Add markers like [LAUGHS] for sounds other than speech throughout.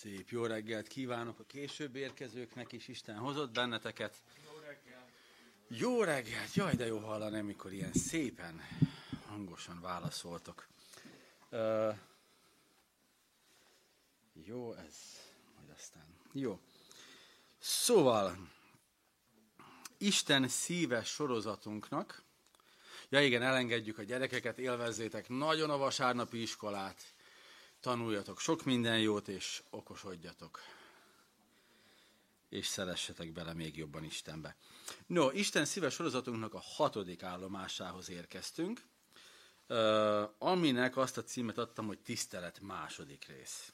Szép jó reggelt kívánok a később érkezőknek is, Isten hozott benneteket. Jó reggelt! Jó reggelt! Jaj, de jó hallani, amikor ilyen szépen, hangosan válaszoltok. Uh, jó, ez majd aztán. Jó. Szóval, Isten szíves sorozatunknak, ja igen, elengedjük a gyerekeket, élvezzétek nagyon a vasárnapi iskolát, tanuljatok sok minden jót, és okosodjatok. És szeressetek bele még jobban Istenbe. No, Isten szíves sorozatunknak a hatodik állomásához érkeztünk, aminek azt a címet adtam, hogy tisztelet második rész.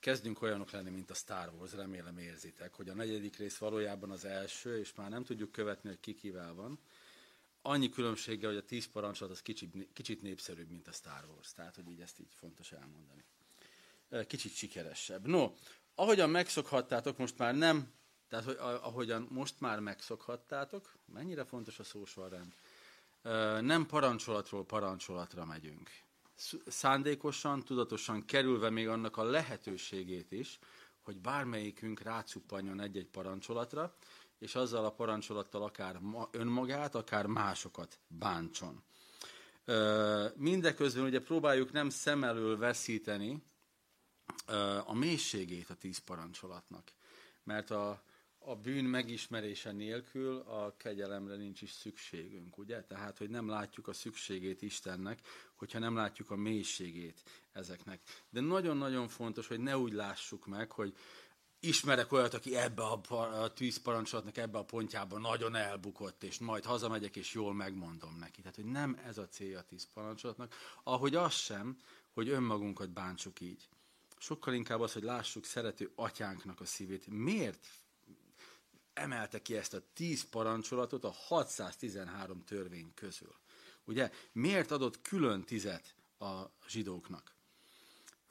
Kezdünk olyanok lenni, mint a Star Wars, remélem érzitek, hogy a negyedik rész valójában az első, és már nem tudjuk követni, hogy ki kivel van annyi különbséggel, hogy a tíz parancsolat az kicsit, kicsit népszerűbb, mint a Star Wars. Tehát, hogy így ezt így fontos elmondani. Kicsit sikeresebb. No, ahogyan megszokhattátok, most már nem, tehát hogy, ahogyan most már megszokhattátok, mennyire fontos a szósorrend, nem parancsolatról parancsolatra megyünk. Szándékosan, tudatosan kerülve még annak a lehetőségét is, hogy bármelyikünk rácuppanjon egy-egy parancsolatra, és azzal a parancsolattal akár önmagát, akár másokat bántson. Mindeközben ugye próbáljuk nem szem elől veszíteni a mélységét a tíz parancsolatnak, mert a, a bűn megismerése nélkül a kegyelemre nincs is szükségünk, ugye? Tehát, hogy nem látjuk a szükségét Istennek, hogyha nem látjuk a mélységét ezeknek. De nagyon-nagyon fontos, hogy ne úgy lássuk meg, hogy ismerek olyat, aki ebbe a, a tűzparancsolatnak ebbe a pontjában nagyon elbukott, és majd hazamegyek, és jól megmondom neki. Tehát, hogy nem ez a célja a tűzparancsolatnak, ahogy az sem, hogy önmagunkat bántsuk így. Sokkal inkább az, hogy lássuk szerető atyánknak a szívét. Miért emelte ki ezt a tíz parancsolatot a 613 törvény közül? Ugye, miért adott külön tizet a zsidóknak?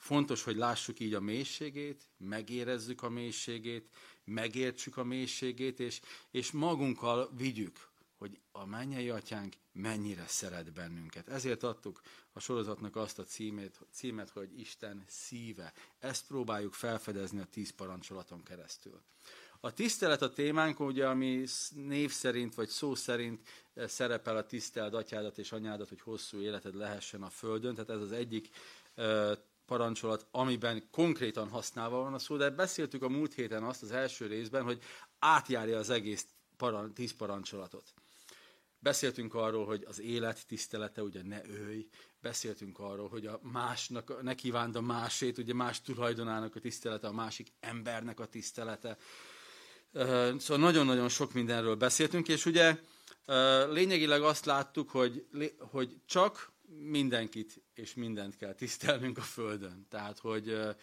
Fontos, hogy lássuk így a mélységét, megérezzük a mélységét, megértsük a mélységét, és, és magunkkal vigyük, hogy a mennyei atyánk mennyire szeret bennünket. Ezért adtuk a sorozatnak azt a címét, címet, hogy Isten szíve. Ezt próbáljuk felfedezni a tíz parancsolaton keresztül. A tisztelet a témánk, ugye, ami név szerint vagy szó szerint eh, szerepel a tisztelt atyádat és anyádat, hogy hosszú életed lehessen a földön. Tehát ez az egyik eh, parancsolat, amiben konkrétan használva van a szó, de beszéltük a múlt héten azt az első részben, hogy átjárja az egész paran, tíz parancsolatot. Beszéltünk arról, hogy az élet tisztelete, ugye ne ölj. Beszéltünk arról, hogy a másnak, ne kívánd a másét, ugye más tulajdonának a tisztelete, a másik embernek a tisztelete. Szóval nagyon-nagyon sok mindenről beszéltünk, és ugye lényegileg azt láttuk, hogy, hogy csak mindenkit és mindent kell tisztelnünk a Földön. Tehát, hogy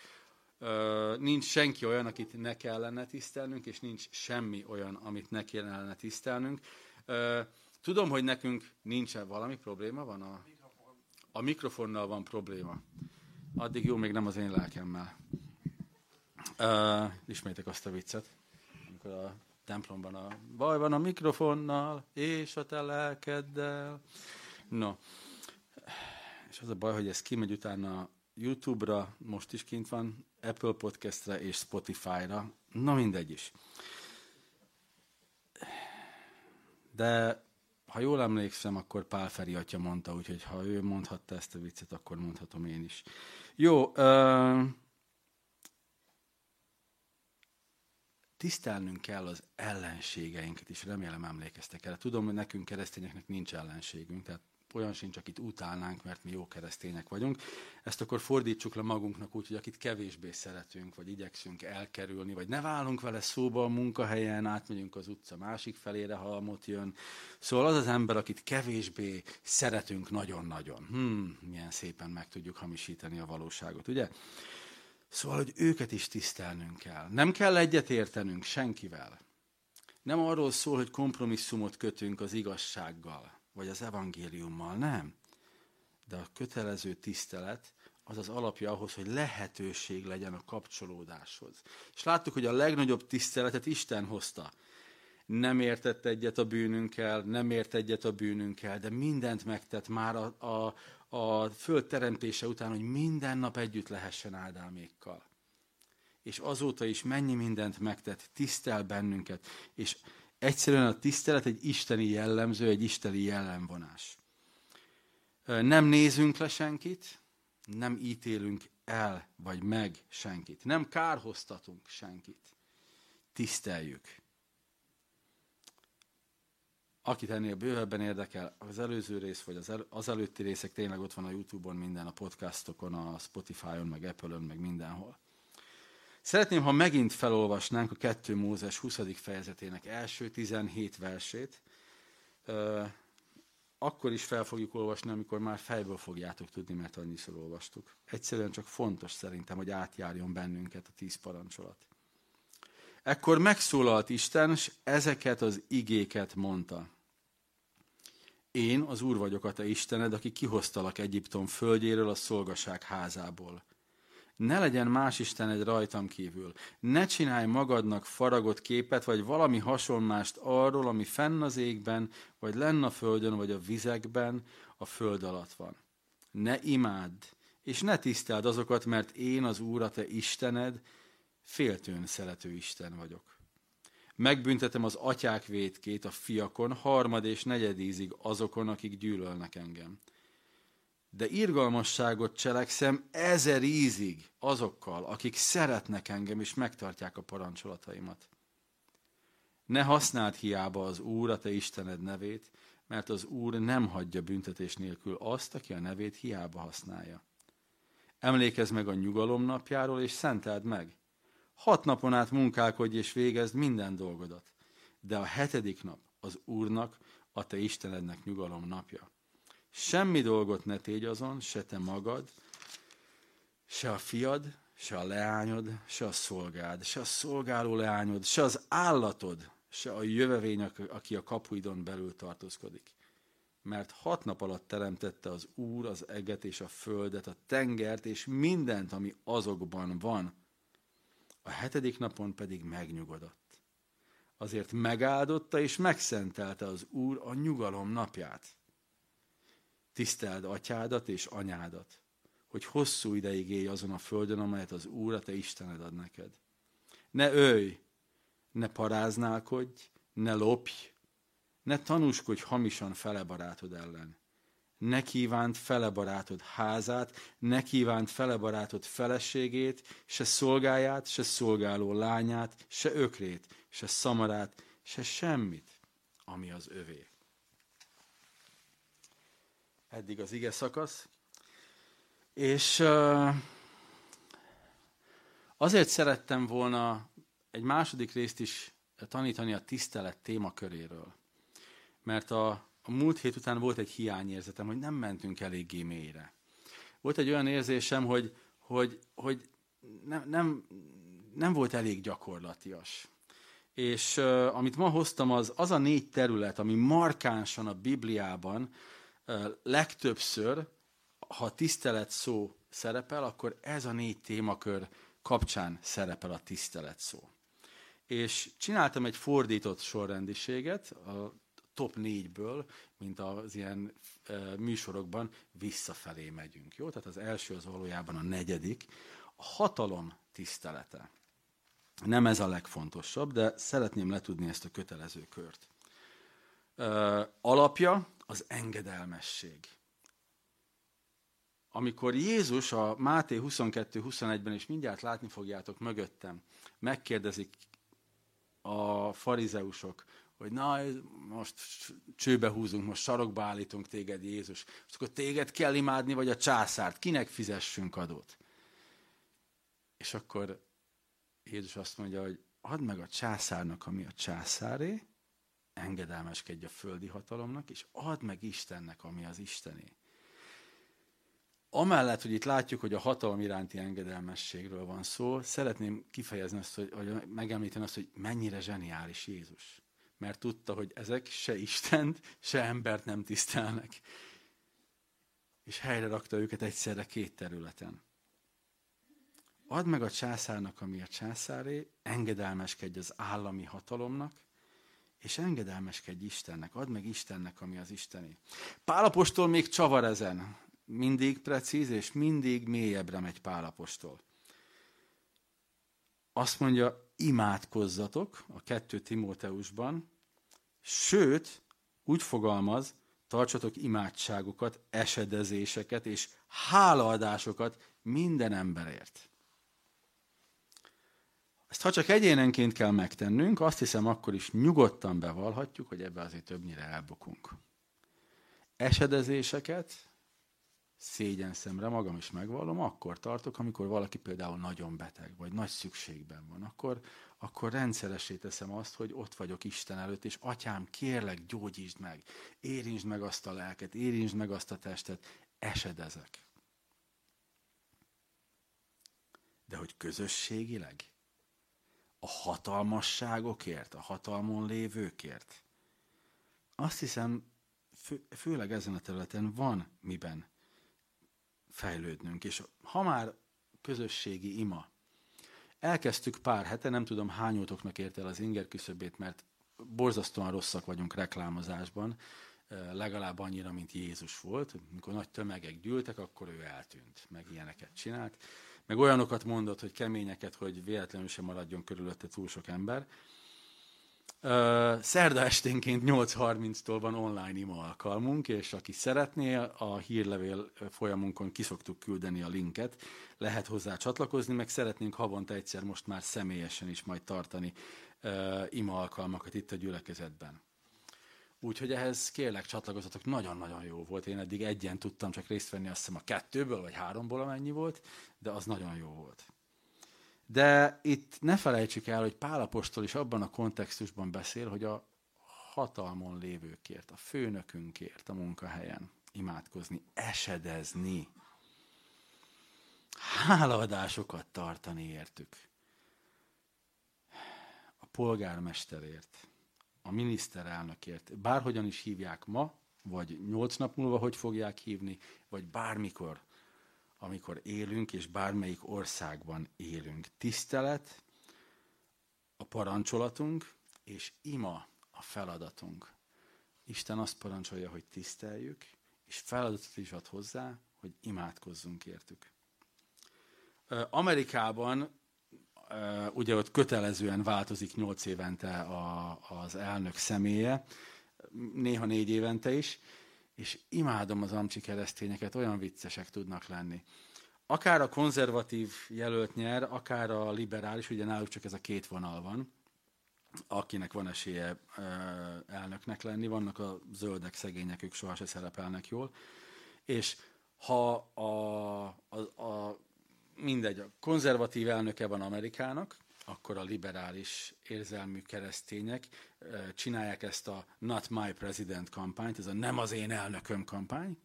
ö, nincs senki olyan, akit ne kellene tisztelnünk, és nincs semmi olyan, amit ne kellene tisztelnünk. Ö, tudom, hogy nekünk nincsen valami probléma, van a, a mikrofonnal van probléma. Addig jó, még nem az én lelkemmel. Ö, ismétek azt a viccet, amikor a templomban a baj van a mikrofonnal, és a te lelkeddel. No, és az a baj, hogy ez kimegy utána YouTube-ra, most is kint van, Apple Podcast-re és Spotify-ra, na mindegy is. De ha jól emlékszem, akkor Pál Feri atya mondta, úgyhogy ha ő mondhatta ezt a viccet, akkor mondhatom én is. Jó, uh, tisztelnünk kell az ellenségeinket is, remélem emlékeztek el. Tudom, hogy nekünk keresztényeknek nincs ellenségünk, tehát olyan sincs, akit utálnánk, mert mi jó keresztények vagyunk. Ezt akkor fordítsuk le magunknak úgy, hogy akit kevésbé szeretünk, vagy igyekszünk elkerülni, vagy ne válunk vele szóba a munkahelyen, átmegyünk az utca másik felére, ha amott jön. Szóval az az ember, akit kevésbé szeretünk nagyon-nagyon. Hmm, milyen szépen meg tudjuk hamisítani a valóságot, ugye? Szóval, hogy őket is tisztelnünk kell. Nem kell egyetértenünk senkivel. Nem arról szól, hogy kompromisszumot kötünk az igazsággal vagy az evangéliummal, nem. De a kötelező tisztelet az az alapja ahhoz, hogy lehetőség legyen a kapcsolódáshoz. És láttuk, hogy a legnagyobb tiszteletet Isten hozta. Nem értett egyet a bűnünkkel, nem ért egyet a bűnünkkel, de mindent megtett már a, a, a föld teremtése után, hogy minden nap együtt lehessen áldámékkal. és azóta is mennyi mindent megtett, tisztel bennünket, és egyszerűen a tisztelet egy isteni jellemző, egy isteni jellemvonás. Nem nézünk le senkit, nem ítélünk el vagy meg senkit, nem kárhoztatunk senkit. Tiszteljük. Akit ennél bővebben érdekel, az előző rész, vagy az, el, az előtti részek tényleg ott van a Youtube-on, minden, a podcastokon, a Spotify-on, meg Apple-on, meg mindenhol. Szeretném, ha megint felolvasnánk a 2 Mózes 20. fejezetének első 17 versét. Akkor is fel fogjuk olvasni, amikor már fejből fogjátok tudni, mert annyiszor olvastuk. Egyszerűen csak fontos szerintem, hogy átjárjon bennünket a tíz parancsolat. Ekkor megszólalt Isten, és ezeket az igéket mondta. Én az Úr vagyok a te Istened, aki kihoztalak Egyiptom földjéről a szolgaság házából. Ne legyen más Isten egy rajtam kívül. Ne csinálj magadnak faragott képet, vagy valami hasonlást arról, ami fenn az égben, vagy lenn a földön, vagy a vizekben, a föld alatt van. Ne imádd, és ne tiszteld azokat, mert én az Úr, a te Istened, féltőn szerető Isten vagyok. Megbüntetem az atyák vétkét a fiakon, harmad és negyedízig azokon, akik gyűlölnek engem de irgalmasságot cselekszem ezer ízig azokkal, akik szeretnek engem és megtartják a parancsolataimat. Ne használd hiába az Úr, a te Istened nevét, mert az Úr nem hagyja büntetés nélkül azt, aki a nevét hiába használja. Emlékezz meg a nyugalom napjáról, és szenteld meg. Hat napon át munkálkodj és végezd minden dolgodat. De a hetedik nap az Úrnak, a te Istenednek nyugalom napja. Semmi dolgot ne tégy azon, se te magad, se a fiad, se a leányod, se a szolgád, se a szolgáló leányod, se az állatod, se a jövevény, aki a kapuidon belül tartózkodik. Mert hat nap alatt teremtette az Úr az eget és a földet, a tengert és mindent, ami azokban van. A hetedik napon pedig megnyugodott. Azért megáldotta és megszentelte az Úr a nyugalom napját tiszteld atyádat és anyádat, hogy hosszú ideig élj azon a földön, amelyet az Úr, a te Istened ad neked. Ne ölj, ne paráználkodj, ne lopj, ne tanúskodj hamisan fele barátod ellen. Ne kívánt fele barátod házát, ne kívánt fele barátod feleségét, se szolgáját, se szolgáló lányát, se ökrét, se szamarát, se semmit, ami az övé eddig az ige szakasz. És azért szerettem volna egy második részt is tanítani a tisztelet témaköréről. Mert a, a múlt hét után volt egy hiányérzetem, hogy nem mentünk eléggé mélyre. Volt egy olyan érzésem, hogy, hogy, hogy nem, nem, nem volt elég gyakorlatias. És uh, amit ma hoztam, az az a négy terület, ami markánsan a Bibliában legtöbbször, ha tisztelet szó szerepel, akkor ez a négy témakör kapcsán szerepel a tisztelet szó. És csináltam egy fordított sorrendiséget, a top négyből, mint az ilyen műsorokban visszafelé megyünk. Jó? Tehát az első az valójában a negyedik, a hatalom tisztelete. Nem ez a legfontosabb, de szeretném letudni ezt a kötelező kört. Alapja az engedelmesség. Amikor Jézus a Máté 22-21-ben, és mindjárt látni fogjátok mögöttem, megkérdezik a farizeusok, hogy na, most csőbe húzunk, most sarokba állítunk téged, Jézus. És akkor téged kell imádni, vagy a császárt? Kinek fizessünk adót? És akkor Jézus azt mondja, hogy add meg a császárnak, ami a császáré, engedelmeskedj a földi hatalomnak, és add meg Istennek, ami az Istené. Amellett, hogy itt látjuk, hogy a hatalom iránti engedelmességről van szó, szeretném kifejezni azt, hogy, hogy megemlíteni azt, hogy mennyire zseniális Jézus. Mert tudta, hogy ezek se Istent, se embert nem tisztelnek. És helyre rakta őket egyszerre két területen. Add meg a császárnak, ami a császáré, engedelmeskedj az állami hatalomnak, és engedelmeskedj Istennek, add meg Istennek, ami az Istené. Pálapostól még csavar ezen. Mindig precíz, és mindig mélyebbre megy Pálapostól. azt mondja, imádkozzatok a 2 Timóteusban, sőt, úgy fogalmaz, tartsatok imádságokat, esedezéseket és hálaadásokat minden emberért. Ezt ha csak egyénenként kell megtennünk, azt hiszem akkor is nyugodtan bevallhatjuk, hogy ebbe azért többnyire elbukunk. Esedezéseket, szégyen szemre magam is megvallom, akkor tartok, amikor valaki például nagyon beteg, vagy nagy szükségben van. Akkor, akkor rendszeresé teszem azt, hogy ott vagyok Isten előtt, és atyám, kérlek, gyógyítsd meg, érintsd meg azt a lelket, érintsd meg azt a testet, esedezek. De hogy közösségileg? A hatalmasságokért, a hatalmon lévőkért? Azt hiszem, fő, főleg ezen a területen van miben fejlődnünk. És ha már közösségi ima, elkezdtük pár hete, nem tudom hányótoknak ért el az inger küszöbét, mert borzasztóan rosszak vagyunk reklámozásban, legalább annyira, mint Jézus volt. Mikor nagy tömegek gyűltek, akkor ő eltűnt, meg ilyeneket csinált. Meg olyanokat mondott, hogy keményeket, hogy véletlenül sem maradjon körülötte túl sok ember. Szerda esténként 8.30-tól van online ima alkalmunk, és aki szeretné, a hírlevél folyamunkon kiszoktuk küldeni a linket, lehet hozzá csatlakozni, meg szeretnénk havonta egyszer most már személyesen is majd tartani uh, ima alkalmakat itt a gyülekezetben. Úgyhogy ehhez kérlek csatlakozatok, nagyon-nagyon jó volt. Én eddig egyen tudtam csak részt venni, azt hiszem a kettőből, vagy háromból amennyi volt, de az nagyon jó volt. De itt ne felejtsük el, hogy Pálapostól is abban a kontextusban beszél, hogy a hatalmon lévőkért, a főnökünkért a munkahelyen imádkozni, esedezni, hálaadásokat tartani értük. A polgármesterért, a miniszterelnökért, bárhogyan is hívják ma, vagy nyolc nap múlva hogy fogják hívni, vagy bármikor amikor élünk, és bármelyik országban élünk. Tisztelet a parancsolatunk, és ima a feladatunk. Isten azt parancsolja, hogy tiszteljük, és feladatot is ad hozzá, hogy imádkozzunk értük. Amerikában ugye ott kötelezően változik nyolc évente a, az elnök személye, néha négy évente is, és imádom az amcsi keresztényeket, olyan viccesek tudnak lenni. Akár a konzervatív jelölt nyer, akár a liberális, ugye náluk csak ez a két vonal van, akinek van esélye elnöknek lenni, vannak a zöldek, szegények, ők sohasem szerepelnek jól, és ha a, a, a mindegy, a konzervatív elnöke van Amerikának, akkor a liberális érzelmű keresztények csinálják ezt a Not My President kampányt, ez a Nem az én elnököm kampány.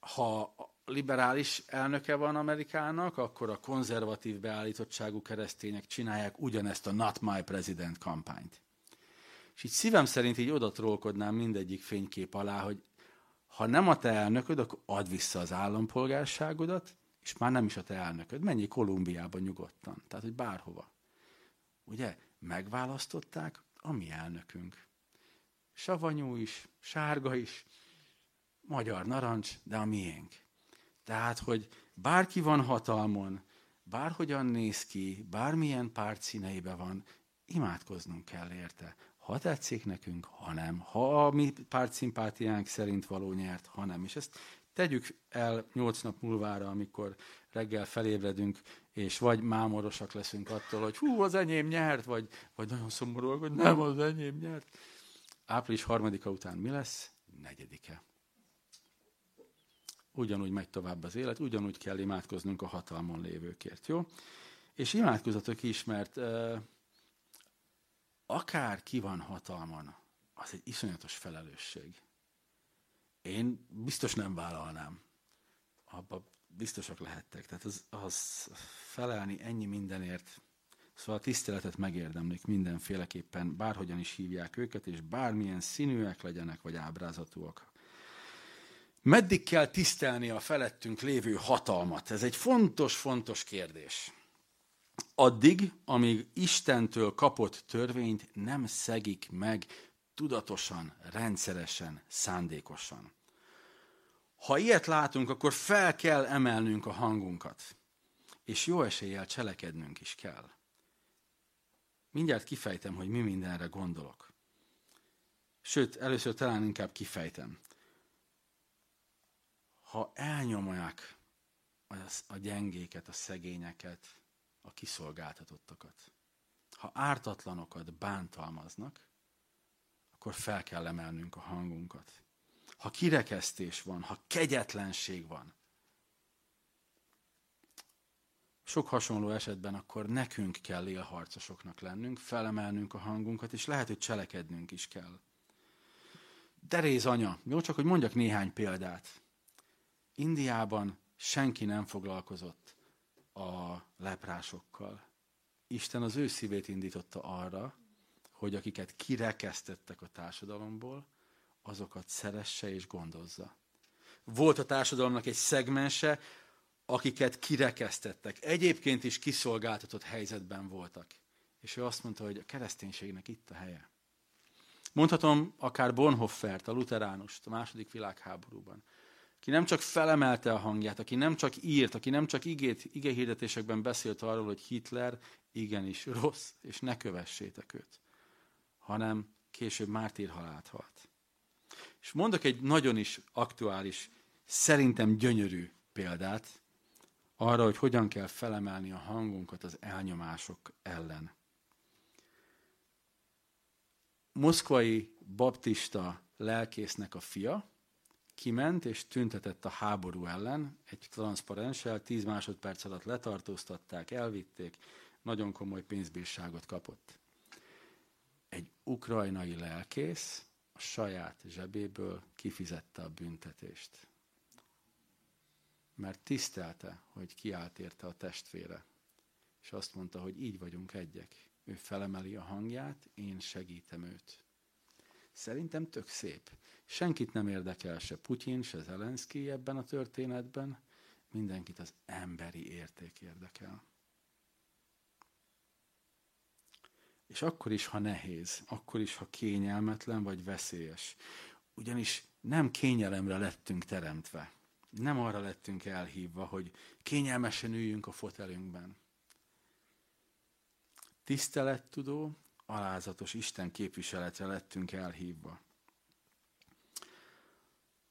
Ha liberális elnöke van Amerikának, akkor a konzervatív beállítottságú keresztények csinálják ugyanezt a Not My President kampányt. És így szívem szerint így oda trollkodnám mindegyik fénykép alá, hogy ha nem a te elnököd, akkor add vissza az állampolgárságodat, és már nem is a te elnököd, menjél Kolumbiába nyugodtan, tehát hogy bárhova. Ugye, megválasztották a mi elnökünk. Savanyú is, sárga is, magyar narancs, de a miénk. Tehát, hogy bárki van hatalmon, bárhogyan néz ki, bármilyen párt színeibe van, imádkoznunk kell érte. Ha tetszik nekünk, ha nem. Ha a mi pártszimpátiánk szerint való nyert, ha nem. És ezt Tegyük el nyolc nap múlvára, amikor reggel felébredünk, és vagy mámorosak leszünk attól, hogy hú, az enyém nyert, vagy, vagy nagyon szomorúak, hogy nem, az enyém nyert. Április harmadika után mi lesz? Negyedike. Ugyanúgy megy tovább az élet, ugyanúgy kell imádkoznunk a hatalmon lévőkért, jó? És imádkozatok is, mert uh, akár ki van hatalman, az egy iszonyatos felelősség. Én biztos nem vállalnám. Abba biztosak lehettek. Tehát az, az felelni ennyi mindenért, Szóval a tiszteletet megérdemlik mindenféleképpen, bárhogyan is hívják őket, és bármilyen színűek legyenek, vagy ábrázatúak. Meddig kell tisztelni a felettünk lévő hatalmat? Ez egy fontos, fontos kérdés. Addig, amíg Istentől kapott törvényt nem szegik meg tudatosan, rendszeresen, szándékosan. Ha ilyet látunk, akkor fel kell emelnünk a hangunkat. és jó eséllyel cselekednünk is kell. Mindjárt kifejtem, hogy mi mindenre gondolok. Sőt, először talán inkább kifejtem. Ha elnyomják a gyengéket, a szegényeket, a kiszolgáltatottakat, ha ártatlanokat bántalmaznak, akkor fel kell emelnünk a hangunkat. Ha kirekesztés van, ha kegyetlenség van, sok hasonló esetben akkor nekünk kell élharcosoknak lennünk, felemelnünk a hangunkat, és lehet, hogy cselekednünk is kell. Teréz anya, jó, csak hogy mondjak néhány példát. Indiában senki nem foglalkozott a leprásokkal. Isten az ő szívét indította arra, hogy akiket kirekesztettek a társadalomból, azokat szeresse és gondozza. Volt a társadalomnak egy szegmense, akiket kirekesztettek. Egyébként is kiszolgáltatott helyzetben voltak. És ő azt mondta, hogy a kereszténységnek itt a helye. Mondhatom akár Bonhoeffert, a luteránust a második világháborúban, aki nem csak felemelte a hangját, aki nem csak írt, aki nem csak igét, igehirdetésekben beszélt arról, hogy Hitler igenis rossz, és ne kövessétek őt, hanem később mártírhalált halt. És mondok egy nagyon is aktuális, szerintem gyönyörű példát, arra, hogy hogyan kell felemelni a hangunkat az elnyomások ellen. Moszkvai baptista lelkésznek a fia kiment és tüntetett a háború ellen, egy transzparenssel, tíz másodperc alatt letartóztatták, elvitték, nagyon komoly pénzbírságot kapott. Ukrajnai lelkész a saját zsebéből kifizette a büntetést mert tisztelte, hogy kiállt érte a testvére. És azt mondta, hogy így vagyunk egyek. Ő felemeli a hangját, én segítem őt. Szerintem tök szép. Senkit nem érdekel se Putyin, se Zelenszky ebben a történetben, mindenkit az emberi érték érdekel. És akkor is, ha nehéz, akkor is, ha kényelmetlen vagy veszélyes. Ugyanis nem kényelemre lettünk teremtve nem arra lettünk elhívva, hogy kényelmesen üljünk a fotelünkben. Tisztelettudó, alázatos Isten képviseletre lettünk elhívva.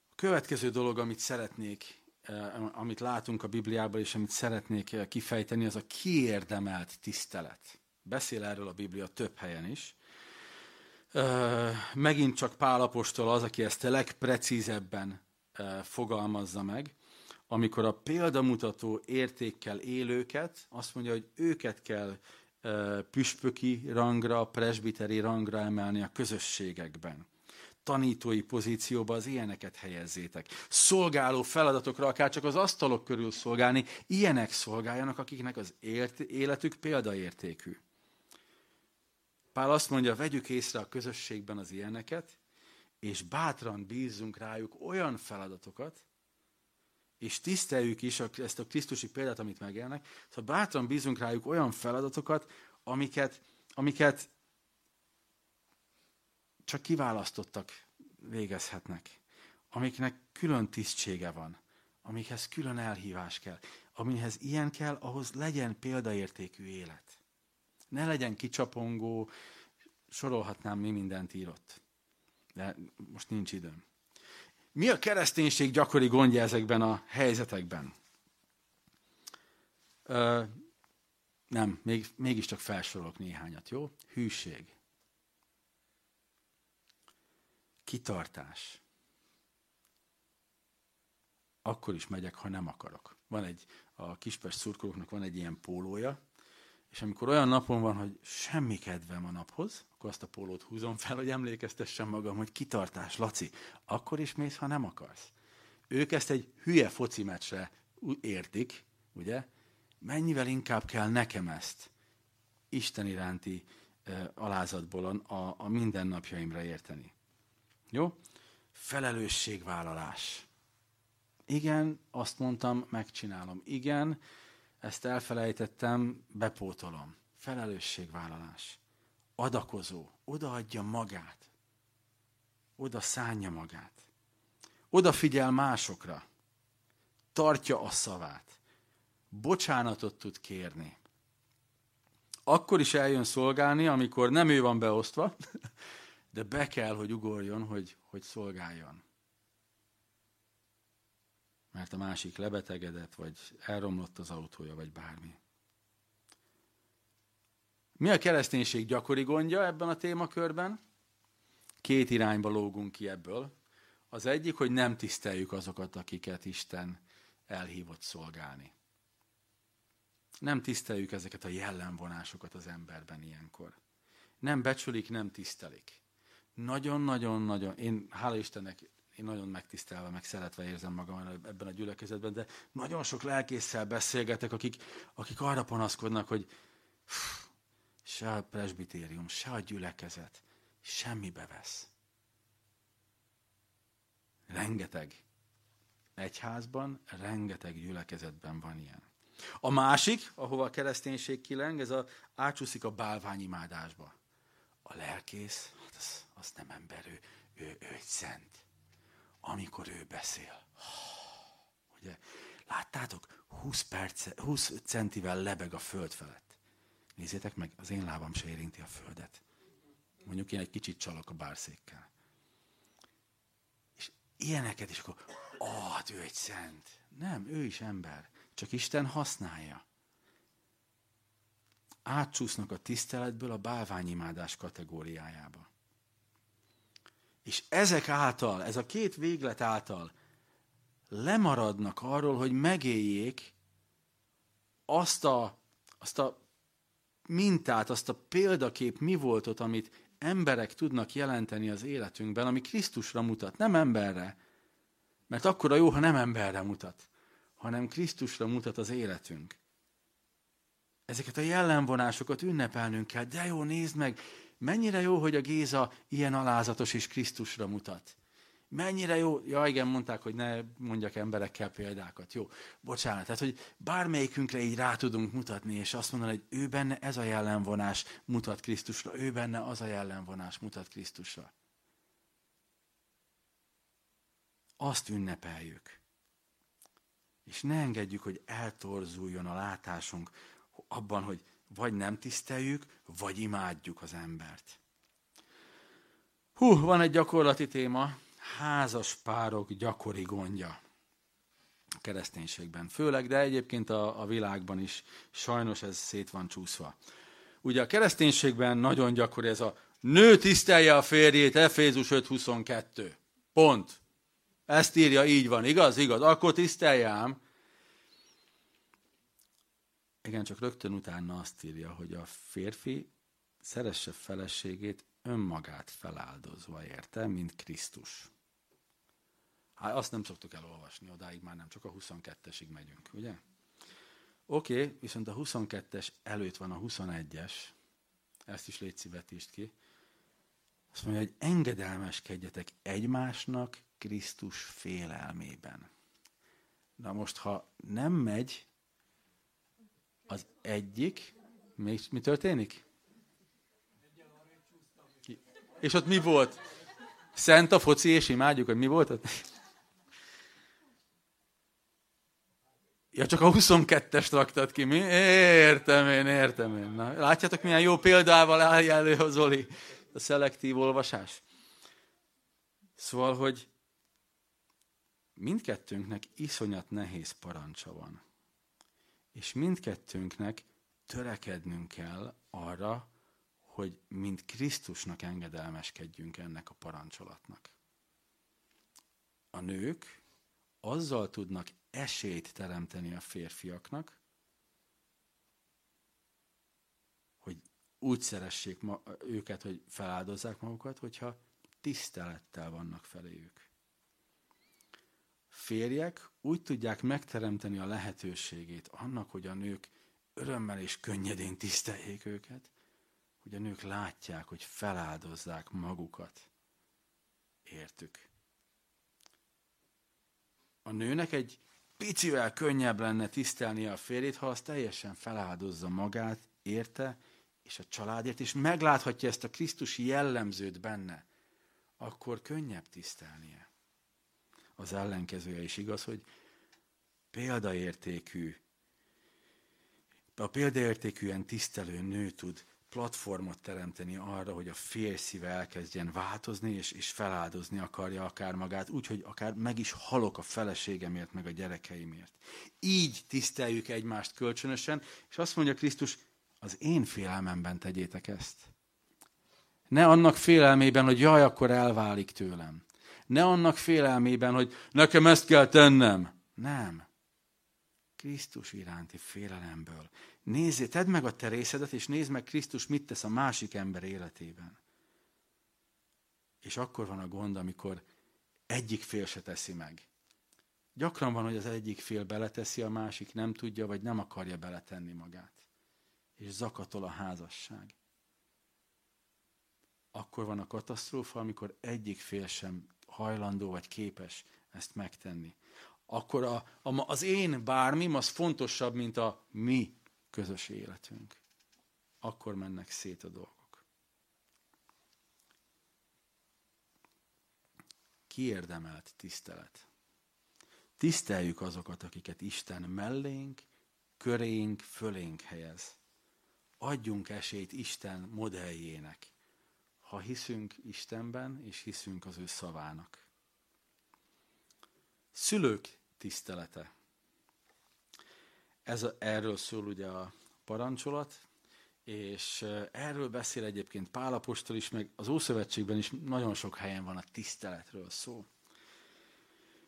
A következő dolog, amit szeretnék, eh, amit látunk a Bibliában, és amit szeretnék eh, kifejteni, az a kiérdemelt tisztelet. Beszél erről a Biblia több helyen is. Megint csak Pálapostól az, aki ezt a legprecízebben fogalmazza meg, amikor a példamutató értékkel élőket, azt mondja, hogy őket kell püspöki rangra, presbiteri rangra emelni a közösségekben. Tanítói pozícióba az ilyeneket helyezzétek. Szolgáló feladatokra, akár csak az asztalok körül szolgálni, ilyenek szolgáljanak, akiknek az életük példaértékű. Pál azt mondja, vegyük észre a közösségben az ilyeneket, és bátran bízzunk rájuk olyan feladatokat, és tiszteljük is ezt a Krisztusi példát, amit megélnek, szóval bátran bízunk rájuk olyan feladatokat, amiket, amiket csak kiválasztottak végezhetnek, amiknek külön tisztsége van, amikhez külön elhívás kell. Amihez ilyen kell, ahhoz legyen példaértékű élet. Ne legyen kicsapongó, sorolhatnám, mi mindent írott de most nincs időm. Mi a kereszténység gyakori gondja ezekben a helyzetekben? Ö, nem, még, mégiscsak felsorolok néhányat, jó? Hűség. Kitartás. Akkor is megyek, ha nem akarok. Van egy, a Kispest szurkolóknak van egy ilyen pólója, és amikor olyan napon van, hogy semmi kedvem a naphoz, akkor azt a pólót húzom fel, hogy emlékeztessem magam, hogy kitartás, Laci, akkor is mész, ha nem akarsz. Ők ezt egy hülye foci meccsre értik, ugye? Mennyivel inkább kell nekem ezt Isten iránti e, alázatból a, a, a mindennapjaimra érteni. Jó? Felelősségvállalás. Igen, azt mondtam, megcsinálom. Igen, ezt elfelejtettem, bepótolom. Felelősségvállalás. Adakozó. Odaadja magát. Oda szánja magát. Oda figyel másokra. Tartja a szavát. bocsánatot tud kérni. Akkor is eljön szolgálni, amikor nem ő van beosztva, [LAUGHS] de be kell, hogy ugorjon, hogy, hogy szolgáljon. Mert a másik lebetegedett, vagy elromlott az autója, vagy bármi. Mi a kereszténység gyakori gondja ebben a témakörben? Két irányba lógunk ki ebből. Az egyik, hogy nem tiszteljük azokat, akiket Isten elhívott szolgálni. Nem tiszteljük ezeket a jellemvonásokat az emberben ilyenkor. Nem becsülik, nem tisztelik. Nagyon-nagyon-nagyon, én hála Istennek, én nagyon megtisztelve, meg szeretve érzem magam ebben a gyülekezetben, de nagyon sok lelkészsel beszélgetek, akik, akik arra panaszkodnak, hogy pff, se a presbitérium, se a gyülekezet semmibe vesz. Rengeteg egyházban, rengeteg gyülekezetben van ilyen. A másik, ahova a kereszténység kileng, ez a átsúszik a bálványimádásba. A lelkész, hát az, az nem ember, ő, ő, ő egy szent. Amikor ő beszél. Ugye, láttátok, 20, perc, 20 centivel lebeg a föld felett. Nézzétek meg, az én lábam se érinti a földet. Mondjuk én egy kicsit csalok a bárszékkel. És ilyeneket is akkor, ah, hát ő egy szent. Nem, ő is ember. Csak Isten használja. Átcsúsznak a tiszteletből a bálványimádás kategóriájába. És ezek által, ez a két véglet által lemaradnak arról, hogy megéljék azt a, azt a mintát, azt a példakép mi volt ott, amit emberek tudnak jelenteni az életünkben, ami Krisztusra mutat, nem emberre. Mert akkor a jó, ha nem emberre mutat hanem Krisztusra mutat az életünk. Ezeket a jellemvonásokat ünnepelnünk kell. De jó, nézd meg, mennyire jó, hogy a Géza ilyen alázatos és Krisztusra mutat. Mennyire jó, ja igen, mondták, hogy ne mondjak emberekkel példákat. Jó, bocsánat, tehát, hogy bármelyikünkre így rá tudunk mutatni, és azt mondani, hogy ő benne ez a jellemvonás mutat Krisztusra, ő benne az a jellemvonás mutat Krisztusra. Azt ünnepeljük. És ne engedjük, hogy eltorzuljon a látásunk abban, hogy vagy nem tiszteljük, vagy imádjuk az embert. Hú, van egy gyakorlati téma, házas párok gyakori gondja a kereszténységben. Főleg, de egyébként a, a világban is sajnos ez szét van csúszva. Ugye a kereszténységben nagyon gyakori ez a nő tisztelje a férjét, Efézus 5.22. Pont. Ezt írja, így van, igaz? Igaz. Akkor tiszteljám. Igen, csak rögtön utána azt írja, hogy a férfi szeresse feleségét önmagát feláldozva érte, mint Krisztus. Hát azt nem szoktuk elolvasni, odáig már nem, csak a 22-esig megyünk, ugye? Oké, okay, viszont a 22-es előtt van a 21-es, ezt is légy vetítsd ki. Azt mondja, hogy engedelmeskedjetek egymásnak Krisztus félelmében. Na most, ha nem megy az egyik, mi, mi történik? És ott mi volt? Szent a foci, és imádjuk, hogy mi volt ott? Ja, csak a 22-est raktad ki, mi? Értem én, értem én. Na, látjátok, milyen jó példával áll elő a Zoli, a szelektív olvasás. Szóval, hogy mindkettőnknek iszonyat nehéz parancsa van. És mindkettőnknek törekednünk kell arra, hogy mint Krisztusnak engedelmeskedjünk ennek a parancsolatnak. A nők azzal tudnak esélyt teremteni a férfiaknak, hogy úgy szeressék ma, őket, hogy feláldozzák magukat, hogyha tisztelettel vannak feléjük férjek úgy tudják megteremteni a lehetőségét annak, hogy a nők örömmel és könnyedén tiszteljék őket, hogy a nők látják, hogy feláldozzák magukat értük. A nőnek egy picivel könnyebb lenne tisztelnie a férjét, ha az teljesen feláldozza magát, érte, és a családért, és megláthatja ezt a Krisztusi jellemzőt benne, akkor könnyebb tisztelnie az ellenkezője is igaz, hogy példaértékű a példaértékűen tisztelő nő tud platformot teremteni arra, hogy a férj szíve elkezdjen változni, és, és feláldozni akarja akár magát, úgyhogy akár meg is halok a feleségemért, meg a gyerekeimért. Így tiszteljük egymást kölcsönösen, és azt mondja Krisztus, az én félelmemben tegyétek ezt. Ne annak félelmében, hogy jaj, akkor elválik tőlem. Ne annak félelmében, hogy nekem ezt kell tennem. Nem. Krisztus iránti félelemből. Nézzé, tedd meg a te részedet, és nézd meg Krisztus mit tesz a másik ember életében. És akkor van a gond, amikor egyik fél se teszi meg. Gyakran van, hogy az egyik fél beleteszi, a másik nem tudja, vagy nem akarja beletenni magát. És zakatol a házasság. Akkor van a katasztrófa, amikor egyik fél sem hajlandó vagy képes ezt megtenni akkor a, a, az én bármim az fontosabb, mint a mi közös életünk. Akkor mennek szét a dolgok. Kiérdemelt tisztelet. Tiszteljük azokat, akiket Isten mellénk, körénk, fölénk helyez. Adjunk esélyt Isten modelljének, ha hiszünk Istenben, és hiszünk az ő szavának. Szülők tisztelete. Ez a, erről szól ugye a parancsolat, és erről beszél egyébként Pálapostól is, meg az Ószövetségben is nagyon sok helyen van a tiszteletről szó.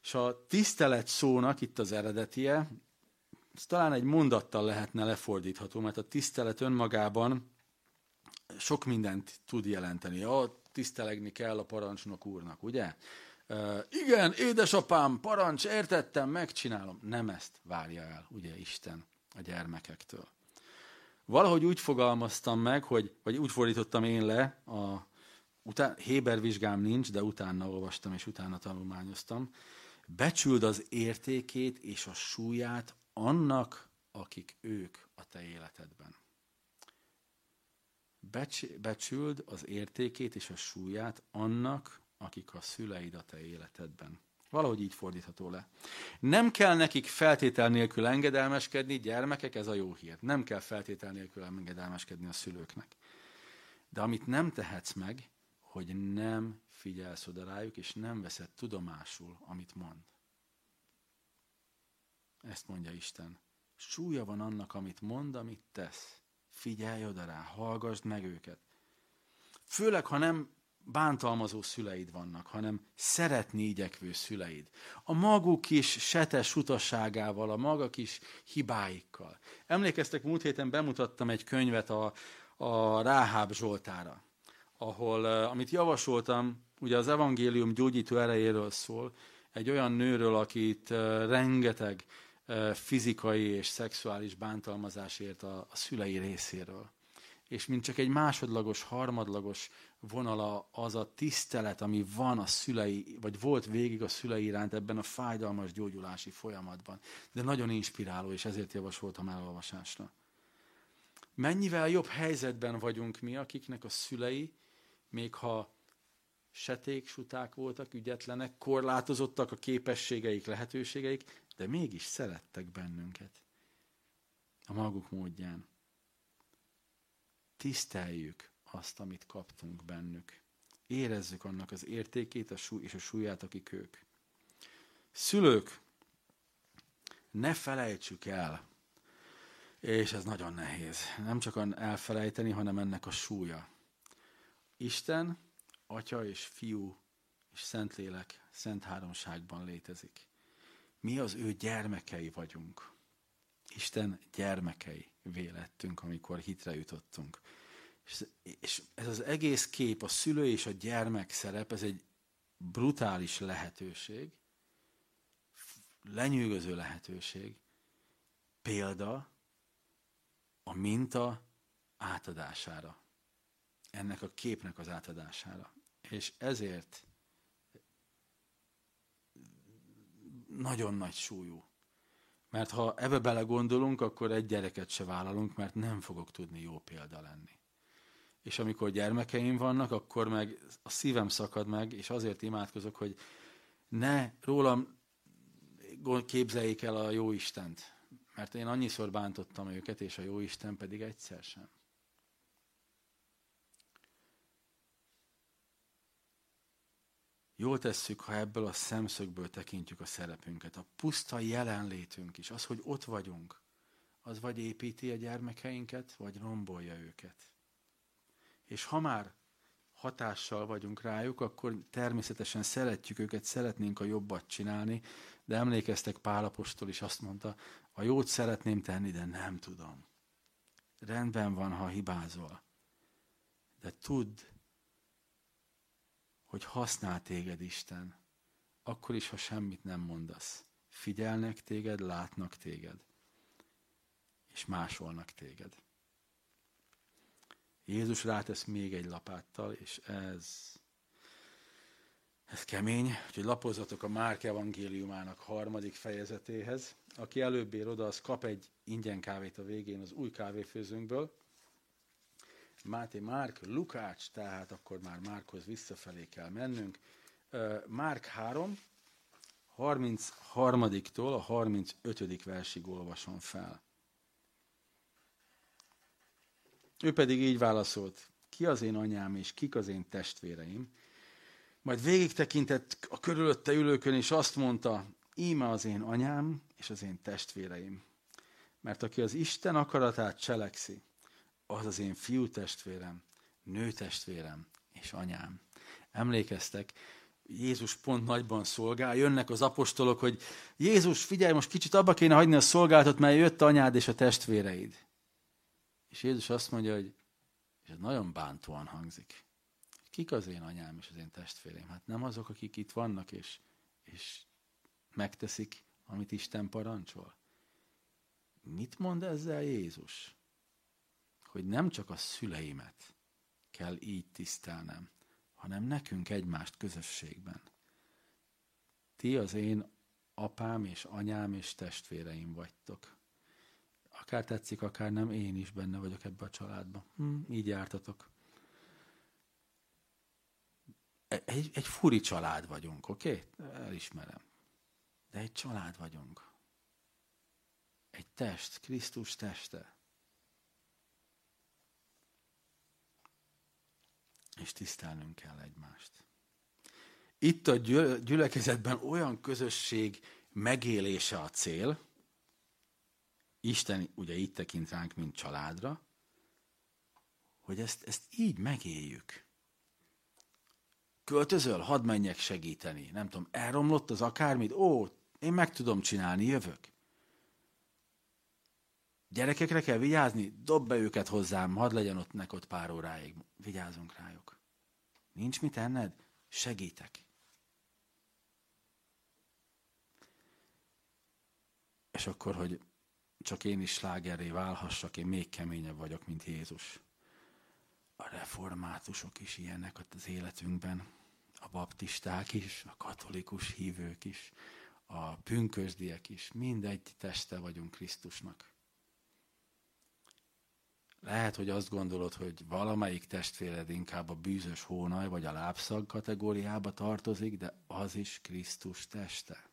És a tisztelet szónak itt az eredetie, ez talán egy mondattal lehetne lefordítható, mert a tisztelet önmagában sok mindent tud jelenteni. Ja, tisztelegni kell a parancsnok úrnak, ugye? igen, édesapám, parancs, értettem, megcsinálom. Nem ezt várja el, ugye Isten a gyermekektől. Valahogy úgy fogalmaztam meg, hogy, vagy úgy fordítottam én le, a, után, Héber vizsgám nincs, de utána olvastam és utána tanulmányoztam. Becsüld az értékét és a súlyát annak, akik ők a te életedben. Becs, becsüld az értékét és a súlyát annak, akik a szüleid a te életedben. Valahogy így fordítható le. Nem kell nekik feltétel nélkül engedelmeskedni, gyermekek, ez a jó hír. Nem kell feltétel nélkül engedelmeskedni a szülőknek. De amit nem tehetsz meg, hogy nem figyelsz oda rájuk, és nem veszed tudomásul, amit mond. Ezt mondja Isten. Súlya van annak, amit mond, amit tesz. Figyelj oda rá, hallgassd meg őket. Főleg, ha nem bántalmazó szüleid vannak, hanem szeretni igyekvő szüleid. A maguk kis setes utasságával, a maga kis hibáikkal. Emlékeztek, múlt héten bemutattam egy könyvet a, a Ráháb Zsoltára, ahol, amit javasoltam, ugye az evangélium gyógyító erejéről szól, egy olyan nőről, akit rengeteg fizikai és szexuális bántalmazásért a, a szülei részéről és mint csak egy másodlagos, harmadlagos vonala az a tisztelet, ami van a szülei, vagy volt végig a szülei iránt ebben a fájdalmas gyógyulási folyamatban. De nagyon inspiráló, és ezért javasoltam elolvasásra. Mennyivel jobb helyzetben vagyunk mi, akiknek a szülei, még ha seték, suták voltak, ügyetlenek, korlátozottak a képességeik, lehetőségeik, de mégis szerettek bennünket. A maguk módján tiszteljük azt, amit kaptunk bennük. Érezzük annak az értékét a súly és a súlyát, akik ők. Szülők, ne felejtsük el, és ez nagyon nehéz, nem csak elfelejteni, hanem ennek a súlya. Isten, Atya és Fiú és Szentlélek szent háromságban létezik. Mi az ő gyermekei vagyunk. Isten gyermekei vélettünk, amikor hitre jutottunk. És, és ez az egész kép, a szülő és a gyermek szerep, ez egy brutális lehetőség, lenyűgöző lehetőség, példa a minta átadására. Ennek a képnek az átadására. És ezért nagyon nagy súlyú mert ha ebbe belegondolunk, akkor egy gyereket se vállalunk, mert nem fogok tudni jó példa lenni. És amikor gyermekeim vannak, akkor meg a szívem szakad meg, és azért imádkozok, hogy ne rólam képzeljék el a jó Istent, Mert én annyiszor bántottam őket, és a jó Isten pedig egyszer sem. Jól tesszük, ha ebből a szemszögből tekintjük a szerepünket. A puszta jelenlétünk is, az, hogy ott vagyunk, az vagy építi a gyermekeinket, vagy rombolja őket. És ha már hatással vagyunk rájuk, akkor természetesen szeretjük őket, szeretnénk a jobbat csinálni, de emlékeztek Pálapostól is azt mondta, a jót szeretném tenni, de nem tudom. Rendben van, ha hibázol. De tudd, hogy használ téged Isten, akkor is, ha semmit nem mondasz. Figyelnek téged, látnak téged, és másolnak téged. Jézus rátesz még egy lapáttal, és ez, ez kemény, úgyhogy lapozzatok a Márk evangéliumának harmadik fejezetéhez. Aki előbb ér oda, az kap egy ingyen kávét a végén az új kávéfőzőnkből. Máté Márk, Lukács, tehát akkor már Márkhoz visszafelé kell mennünk. Márk 3, 33-tól a 35. versig olvasom fel. Ő pedig így válaszolt, ki az én anyám és kik az én testvéreim? Majd végig tekintett a körülötte ülőkön, és azt mondta, íme az én anyám és az én testvéreim. Mert aki az Isten akaratát cselekszi, az az én fiú testvérem, nő testvérem és anyám. Emlékeztek, Jézus pont nagyban szolgál, jönnek az apostolok, hogy Jézus, figyelj, most kicsit abba kéne hagyni a szolgálatot, mert jött anyád és a testvéreid. És Jézus azt mondja, hogy és ez nagyon bántóan hangzik. Kik az én anyám és az én testvérem? Hát nem azok, akik itt vannak, és, és megteszik, amit Isten parancsol. Mit mond ezzel Jézus? Hogy nem csak a szüleimet kell így tisztelnem, hanem nekünk egymást közösségben. Ti az én apám és anyám és testvéreim vagytok akár tetszik, akár nem, én is benne vagyok ebbe a családba. Hm, így jártatok. Egy, egy furi család vagyunk, oké? Okay? Elismerem. De egy család vagyunk. Egy test, Krisztus teste. És tisztelnünk kell egymást. Itt a gyülekezetben olyan közösség megélése a cél, Isten ugye így tekint ránk, mint családra, hogy ezt, ezt így megéljük. Költözöl, hadd menjek segíteni. Nem tudom, elromlott az akármit? Ó, én meg tudom csinálni, jövök. Gyerekekre kell vigyázni? Dob be őket hozzám, hadd legyen ott nek ott pár óráig. Vigyázunk rájuk. Nincs mit enned? Segítek. És akkor, hogy csak én is slágerré válhassak, én még keményebb vagyok, mint Jézus. A reformátusok is ilyenek az életünkben, a baptisták is, a katolikus hívők is, a pünkösdiek is, mindegy teste vagyunk Krisztusnak. Lehet, hogy azt gondolod, hogy valamelyik testvéred inkább a bűzös hónaj vagy a lábszag kategóriába tartozik, de az is Krisztus teste,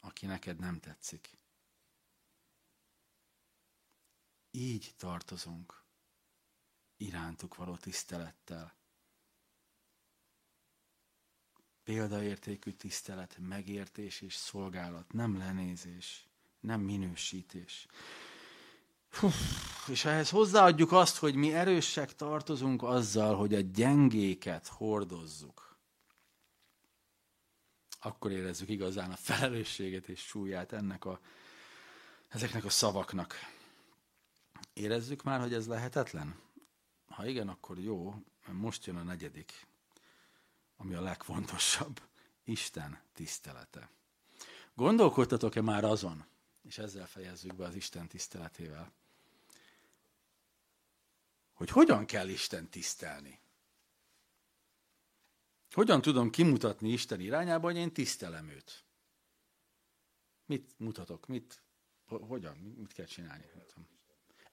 aki neked nem tetszik. így tartozunk irántuk való tisztelettel. Példaértékű tisztelet, megértés és szolgálat, nem lenézés, nem minősítés. És ehhez hozzáadjuk azt, hogy mi erősek tartozunk azzal, hogy a gyengéket hordozzuk. Akkor érezzük igazán a felelősséget és súlyát ennek a, ezeknek a szavaknak. Érezzük már, hogy ez lehetetlen? Ha igen, akkor jó, mert most jön a negyedik, ami a legfontosabb. Isten tisztelete. Gondolkodtatok-e már azon, és ezzel fejezzük be az Isten tiszteletével, hogy hogyan kell Isten tisztelni? Hogyan tudom kimutatni Isten irányába, hogy én tisztelem őt? Mit mutatok? Mit, hogyan? Mit kell csinálni?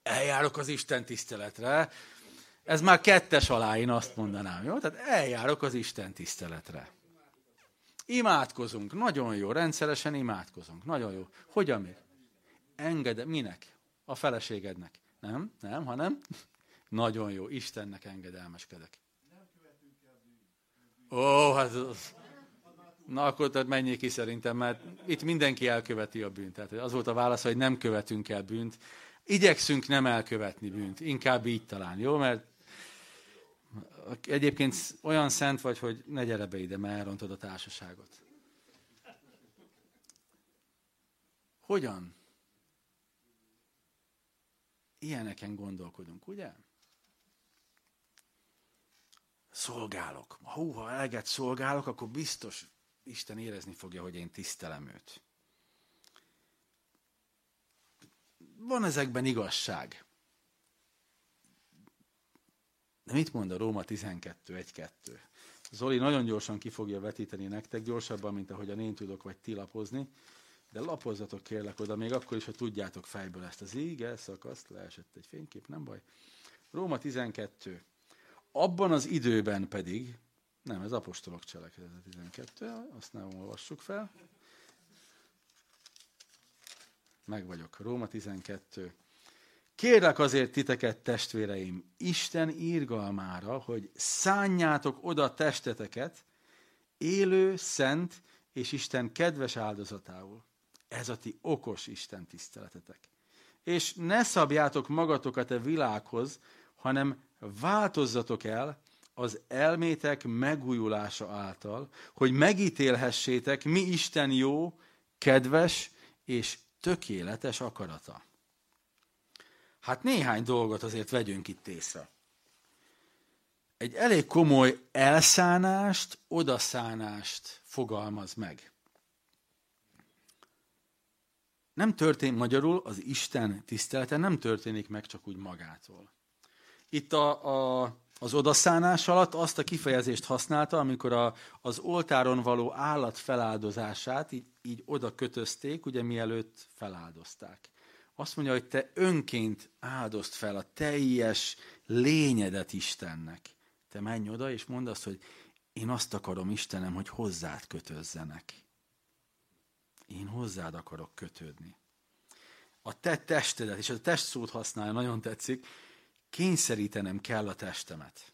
eljárok az Isten tiszteletre. Ez már kettes alá, én azt mondanám, jó? Tehát eljárok az Isten tiszteletre. Imádkozunk, nagyon jó, rendszeresen imádkozunk, nagyon jó. Hogyan még? engede, minek? A feleségednek. Nem, nem, hanem nagyon jó, Istennek engedelmeskedek. Ó, hát az... Na akkor tehát menjél ki szerintem, mert itt mindenki elköveti a bűnt. Tehát az volt a válasz, hogy nem követünk el bűnt. Igyekszünk nem elkövetni bűnt. Inkább így talán, jó? Mert egyébként olyan szent vagy, hogy ne gyere be ide, mert elrontod a társaságot. Hogyan? Ilyeneken gondolkodunk, ugye? Szolgálok. Hú, ha eleget szolgálok, akkor biztos Isten érezni fogja, hogy én tisztelem őt. Van ezekben igazság. De mit mond a Róma 12, 1, 2? Zoli nagyon gyorsan ki fogja vetíteni nektek, gyorsabban, mint ahogyan én tudok, vagy ti lapozni. De lapozzatok kérlek oda, még akkor is, ha tudjátok fejből ezt az íge szakaszt, leesett egy fénykép, nem baj. Róma 12. Abban az időben pedig, nem, ez apostolok cselekedete 12, azt nem olvassuk fel. Meg vagyok. Róma 12. Kérlek azért titeket, testvéreim, Isten írgalmára, hogy szánjátok oda testeteket, élő, szent és Isten kedves áldozatául. Ez a ti okos Isten tiszteletetek. És ne szabjátok magatokat a világhoz, hanem változzatok el az elmétek megújulása által, hogy megítélhessétek, mi Isten jó, kedves és tökéletes akarata. Hát néhány dolgot azért vegyünk itt észre. Egy elég komoly elszánást, odaszánást fogalmaz meg. Nem történik magyarul, az Isten tisztelete nem történik meg csak úgy magától. Itt a, a, az odaszánás alatt azt a kifejezést használta, amikor a, az oltáron való állat feláldozását így, így oda kötözték, ugye mielőtt feláldozták. Azt mondja, hogy te önként áldozt fel a teljes lényedet Istennek. Te menj oda, és mondd azt, hogy én azt akarom, Istenem, hogy hozzád kötözzenek. Én hozzád akarok kötődni. A te testedet, és a test szót használja, nagyon tetszik, kényszerítenem kell a testemet,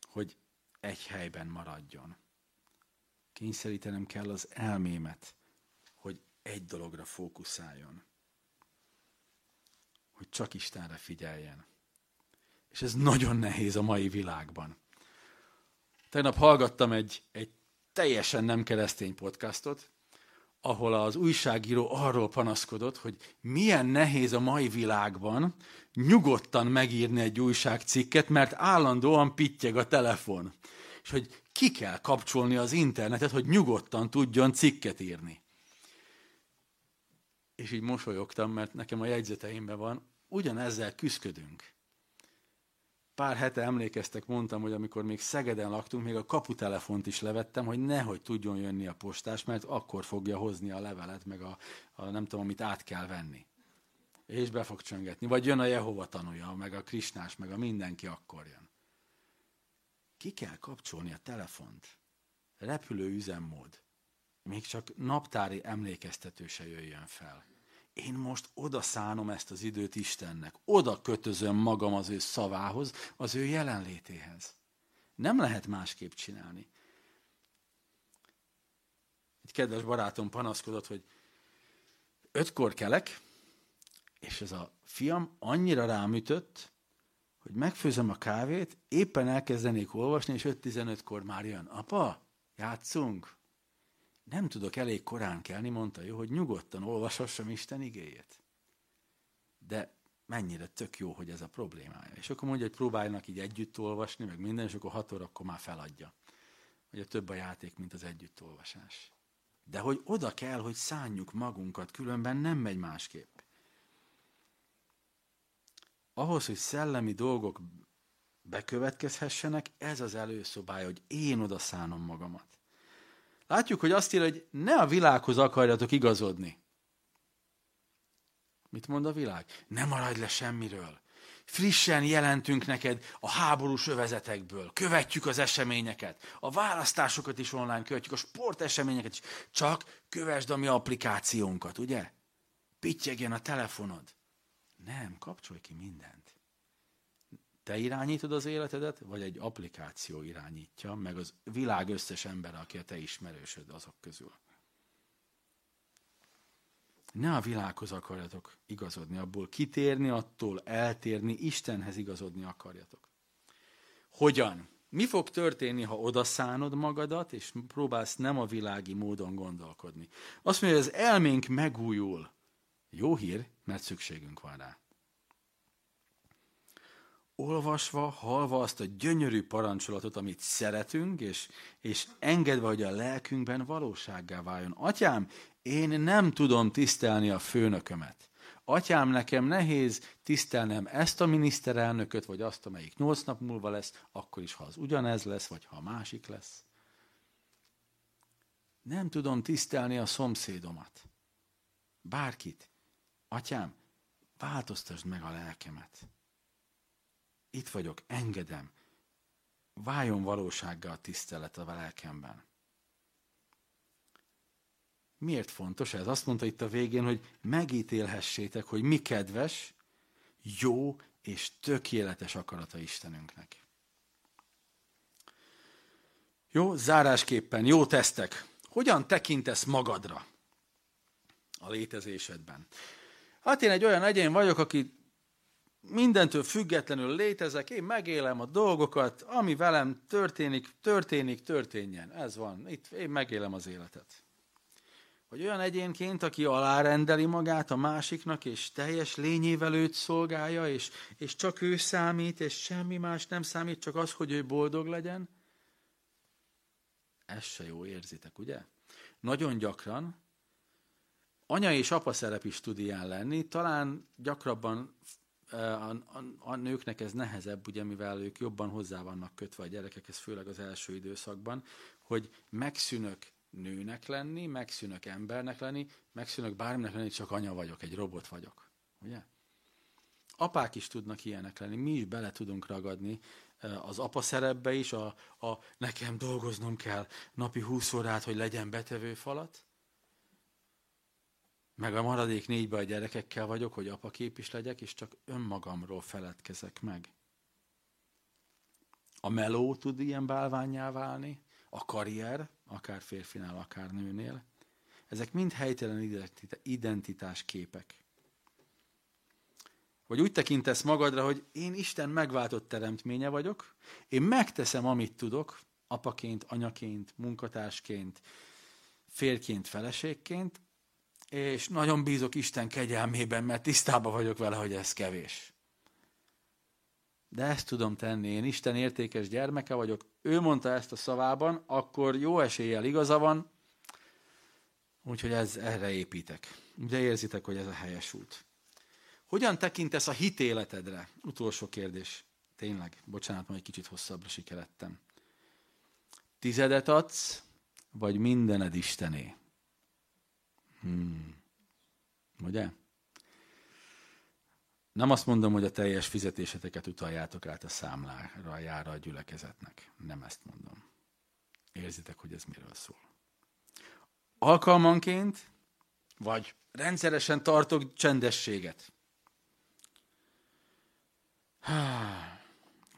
hogy egy helyben maradjon. Kényszerítenem kell az elmémet, hogy egy dologra fókuszáljon. Hogy csak Istenre figyeljen. És ez nagyon nehéz a mai világban. Tegnap hallgattam egy, egy teljesen nem keresztény podcastot, ahol az újságíró arról panaszkodott, hogy milyen nehéz a mai világban nyugodtan megírni egy újságcikket, mert állandóan pittyeg a telefon. És hogy ki kell kapcsolni az internetet, hogy nyugodtan tudjon cikket írni. És így mosolyogtam, mert nekem a jegyzeteimben van, ugyanezzel küzdködünk pár hete emlékeztek, mondtam, hogy amikor még Szegeden laktunk, még a kaputelefont is levettem, hogy nehogy tudjon jönni a postás, mert akkor fogja hozni a levelet, meg a, a nem tudom, amit át kell venni. És be fog csöngetni. Vagy jön a Jehova tanúja, meg a Krisnás, meg a mindenki akkor jön. Ki kell kapcsolni a telefont. Repülő üzemmód. Még csak naptári emlékeztető se jöjjön fel én most oda szánom ezt az időt Istennek, oda kötözöm magam az ő szavához, az ő jelenlétéhez. Nem lehet másképp csinálni. Egy kedves barátom panaszkodott, hogy ötkor kelek, és ez a fiam annyira rámütött, hogy megfőzöm a kávét, éppen elkezdenék olvasni, és 5-15-kor már jön. Apa, játszunk? Nem tudok elég korán kelni, mondta jó, hogy nyugodtan olvashassam Isten igéjét. De mennyire tök jó, hogy ez a problémája. És akkor mondja, hogy próbáljanak így együtt olvasni, meg minden, és akkor hat órakor már feladja. Ugye több a játék, mint az együttolvasás. De hogy oda kell, hogy szánjuk magunkat, különben nem megy másképp. Ahhoz, hogy szellemi dolgok bekövetkezhessenek, ez az előszobája, hogy én oda szánom magamat. Látjuk, hogy azt írja, hogy ne a világhoz akarjatok igazodni. Mit mond a világ? Ne maradj le semmiről. Frissen jelentünk neked a háborús övezetekből. Követjük az eseményeket. A választásokat is online követjük, a sporteseményeket is. Csak kövesd a mi applikációnkat, ugye? pittyegjen a telefonod. Nem, kapcsolj ki mindent. Te irányítod az életedet, vagy egy applikáció irányítja, meg az világ összes ember, aki a te ismerősöd azok közül. Ne a világhoz akarjatok igazodni, abból kitérni, attól eltérni, Istenhez igazodni akarjatok. Hogyan? Mi fog történni, ha odaszánod magadat, és próbálsz nem a világi módon gondolkodni? Azt mondja, hogy az elménk megújul. Jó hír, mert szükségünk van rá. Olvasva, halva azt a gyönyörű parancsolatot, amit szeretünk, és, és engedve, hogy a lelkünkben valósággá váljon. Atyám, én nem tudom tisztelni a főnökömet. Atyám, nekem nehéz tisztelnem ezt a miniszterelnököt, vagy azt, amelyik nyolc nap múlva lesz, akkor is, ha az ugyanez lesz, vagy ha a másik lesz. Nem tudom tisztelni a szomszédomat. Bárkit. Atyám, változtasd meg a lelkemet. Itt vagyok, engedem. Váljon valósággal a tisztelet a lelkemben. Miért fontos ez? Azt mondta itt a végén, hogy megítélhessétek, hogy mi kedves, jó és tökéletes akarata Istenünknek. Jó, zárásképpen, jó tesztek. Hogyan tekintesz magadra a létezésedben? Hát én egy olyan egyén vagyok, aki mindentől függetlenül létezek, én megélem a dolgokat, ami velem történik, történik, történjen. Ez van. Itt én megélem az életet. Vagy olyan egyénként, aki alárendeli magát a másiknak, és teljes lényével őt szolgálja, és, és csak ő számít, és semmi más nem számít, csak az, hogy ő boldog legyen. Ez se jó, érzitek, ugye? Nagyon gyakran anya és apa szerep is tud ilyen lenni, talán gyakrabban a, a, a nőknek ez nehezebb, ugye, mivel ők jobban hozzá vannak kötve a gyerekekhez, főleg az első időszakban, hogy megszűnök nőnek lenni, megszűnök embernek lenni, megszűnök bárminek lenni, csak anya vagyok, egy robot vagyok. Ugye? Apák is tudnak ilyenek lenni, mi is bele tudunk ragadni az apa szerepbe is, a, a nekem dolgoznom kell napi 20 órát, hogy legyen betevő falat, meg a maradék négybe a gyerekekkel vagyok, hogy apakép is legyek, és csak önmagamról feledkezek meg. A meló tud ilyen bálványá válni, a karrier, akár férfinál, akár nőnél. Ezek mind helytelen identitás képek. Vagy úgy tekintesz magadra, hogy én Isten megváltott teremtménye vagyok, én megteszem, amit tudok, apaként, anyaként, munkatársként, férként, feleségként, és nagyon bízok Isten kegyelmében, mert tisztában vagyok vele, hogy ez kevés. De ezt tudom tenni, én Isten értékes gyermeke vagyok, ő mondta ezt a szavában, akkor jó eséllyel igaza van, úgyhogy ez, erre építek. Ugye érzitek, hogy ez a helyes út. Hogyan tekintesz a hitéletedre? Utolsó kérdés. Tényleg, bocsánat, majd egy kicsit hosszabbra sikerettem. Tizedet adsz, vagy mindened Istené? Hmm. Ugye? Nem azt mondom, hogy a teljes fizetéseteket utaljátok át a számlára, jára a gyülekezetnek. Nem ezt mondom. Érzitek, hogy ez miről szól. Alkalmanként, vagy rendszeresen tartok csendességet.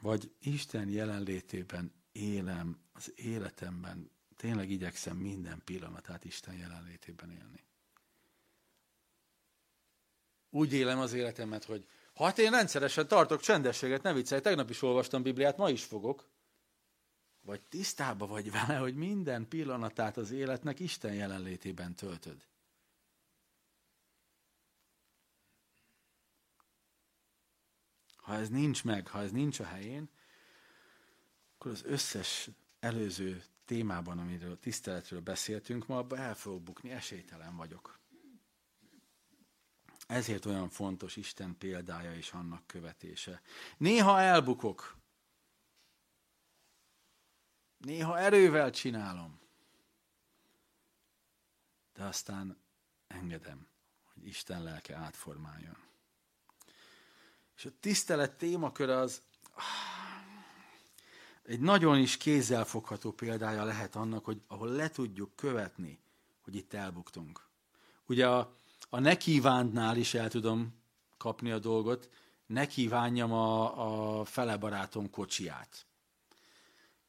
Vagy Isten jelenlétében élem az életemben, tényleg igyekszem minden pillanatát Isten jelenlétében élni úgy élem az életemet, hogy hát én rendszeresen tartok csendességet, ne viccelj, tegnap is olvastam Bibliát, ma is fogok. Vagy tisztába vagy vele, hogy minden pillanatát az életnek Isten jelenlétében töltöd. Ha ez nincs meg, ha ez nincs a helyén, akkor az összes előző témában, amiről tiszteletről beszéltünk ma, abban el fogok bukni, esélytelen vagyok. Ezért olyan fontos Isten példája és annak követése. Néha elbukok. Néha erővel csinálom. De aztán engedem, hogy Isten lelke átformáljon. És a tisztelet témaköre az egy nagyon is kézzelfogható példája lehet annak, hogy ahol le tudjuk követni, hogy itt elbuktunk. Ugye a a ne kívántnál is el tudom kapni a dolgot, ne kívánjam a, a fele barátom kocsiját.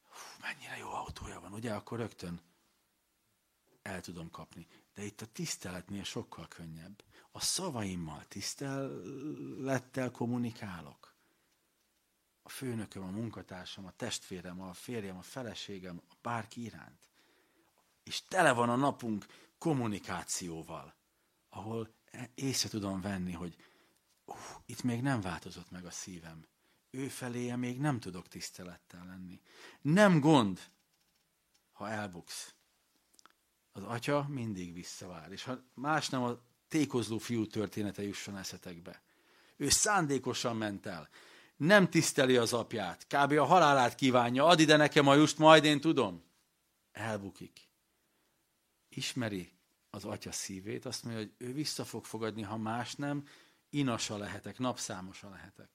Hú, mennyire jó autója van, ugye? Akkor rögtön el tudom kapni. De itt a tiszteletnél sokkal könnyebb. A szavaimmal tisztelettel kommunikálok. A főnököm, a munkatársam, a testvérem, a férjem, a feleségem, a bárki iránt. És tele van a napunk kommunikációval, ahol észre tudom venni, hogy uh, itt még nem változott meg a szívem. Ő feléje még nem tudok tisztelettel lenni. Nem gond, ha elbuksz. Az atya mindig visszavár. És ha más nem, a tékozló fiú története jusson eszetekbe. Ő szándékosan ment el. Nem tiszteli az apját. Kb. a halálát kívánja. Add ide nekem a just, majd én tudom. Elbukik. Ismeri az atya szívét, azt mondja, hogy ő vissza fog fogadni, ha más nem, inasa lehetek, napszámosa lehetek.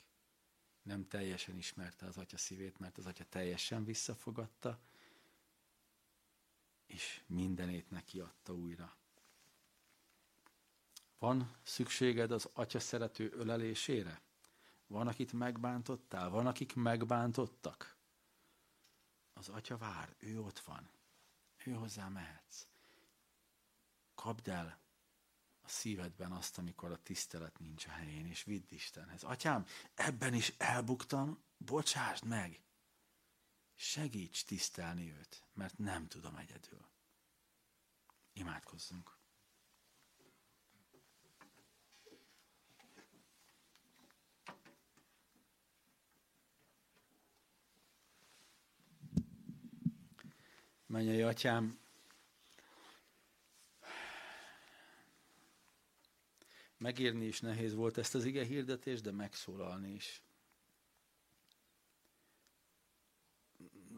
Nem teljesen ismerte az atya szívét, mert az atya teljesen visszafogadta, és mindenét neki adta újra. Van szükséged az atya szerető ölelésére? Van, akit megbántottál? Van, akik megbántottak? Az atya vár, ő ott van. Ő hozzá mehetsz. Kapd el a szívedben azt, amikor a tisztelet nincs a helyén, és vidd Istenhez. Atyám, ebben is elbuktam, bocsásd meg! Segíts tisztelni őt, mert nem tudom egyedül. Imádkozzunk. Menjei atyám, megírni is nehéz volt ezt az ige hirdetést, de megszólalni is.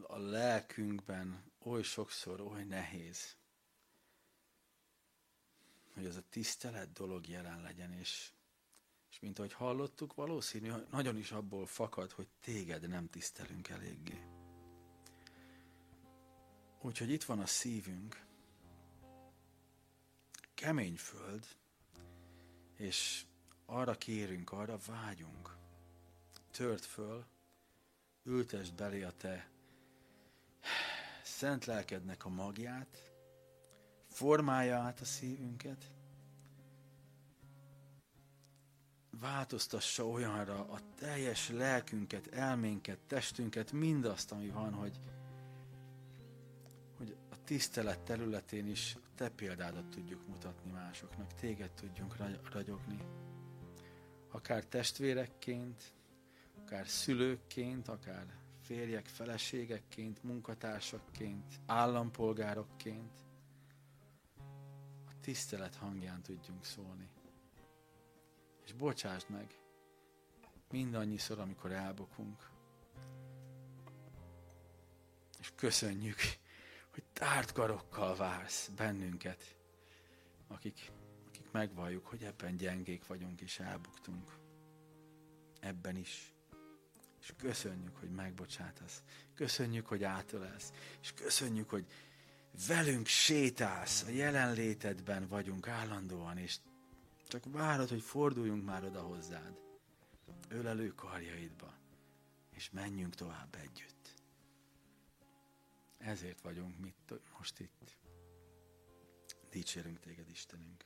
A lelkünkben oly sokszor, oly nehéz, hogy ez a tisztelet dolog jelen legyen, és, és mint ahogy hallottuk, valószínű, nagyon is abból fakad, hogy téged nem tisztelünk eléggé. Úgyhogy itt van a szívünk, kemény föld, és arra kérünk, arra vágyunk. Tört föl, ültesd belé a te szent lelkednek a magját, formálja át a szívünket, változtassa olyanra a teljes lelkünket, elménket, testünket, mindazt, ami van, hogy, tisztelet területén is te példádat tudjuk mutatni másoknak, téged tudjunk ragyogni. Akár testvérekként, akár szülőkként, akár férjek, feleségekként, munkatársakként, állampolgárokként, a tisztelet hangján tudjunk szólni. És bocsásd meg mindannyiszor, amikor elbukunk. És köszönjük, hogy tárt karokkal vársz bennünket, akik, akik megvalljuk, hogy ebben gyengék vagyunk és elbuktunk. Ebben is. És köszönjük, hogy megbocsátasz. Köszönjük, hogy átölelsz. És köszönjük, hogy velünk sétálsz, a jelenlétedben vagyunk állandóan, és csak várod, hogy forduljunk már oda hozzád. Ölelő karjaidba, és menjünk tovább együtt. Ezért vagyunk mit most itt. Dicsérünk téged, Istenünk.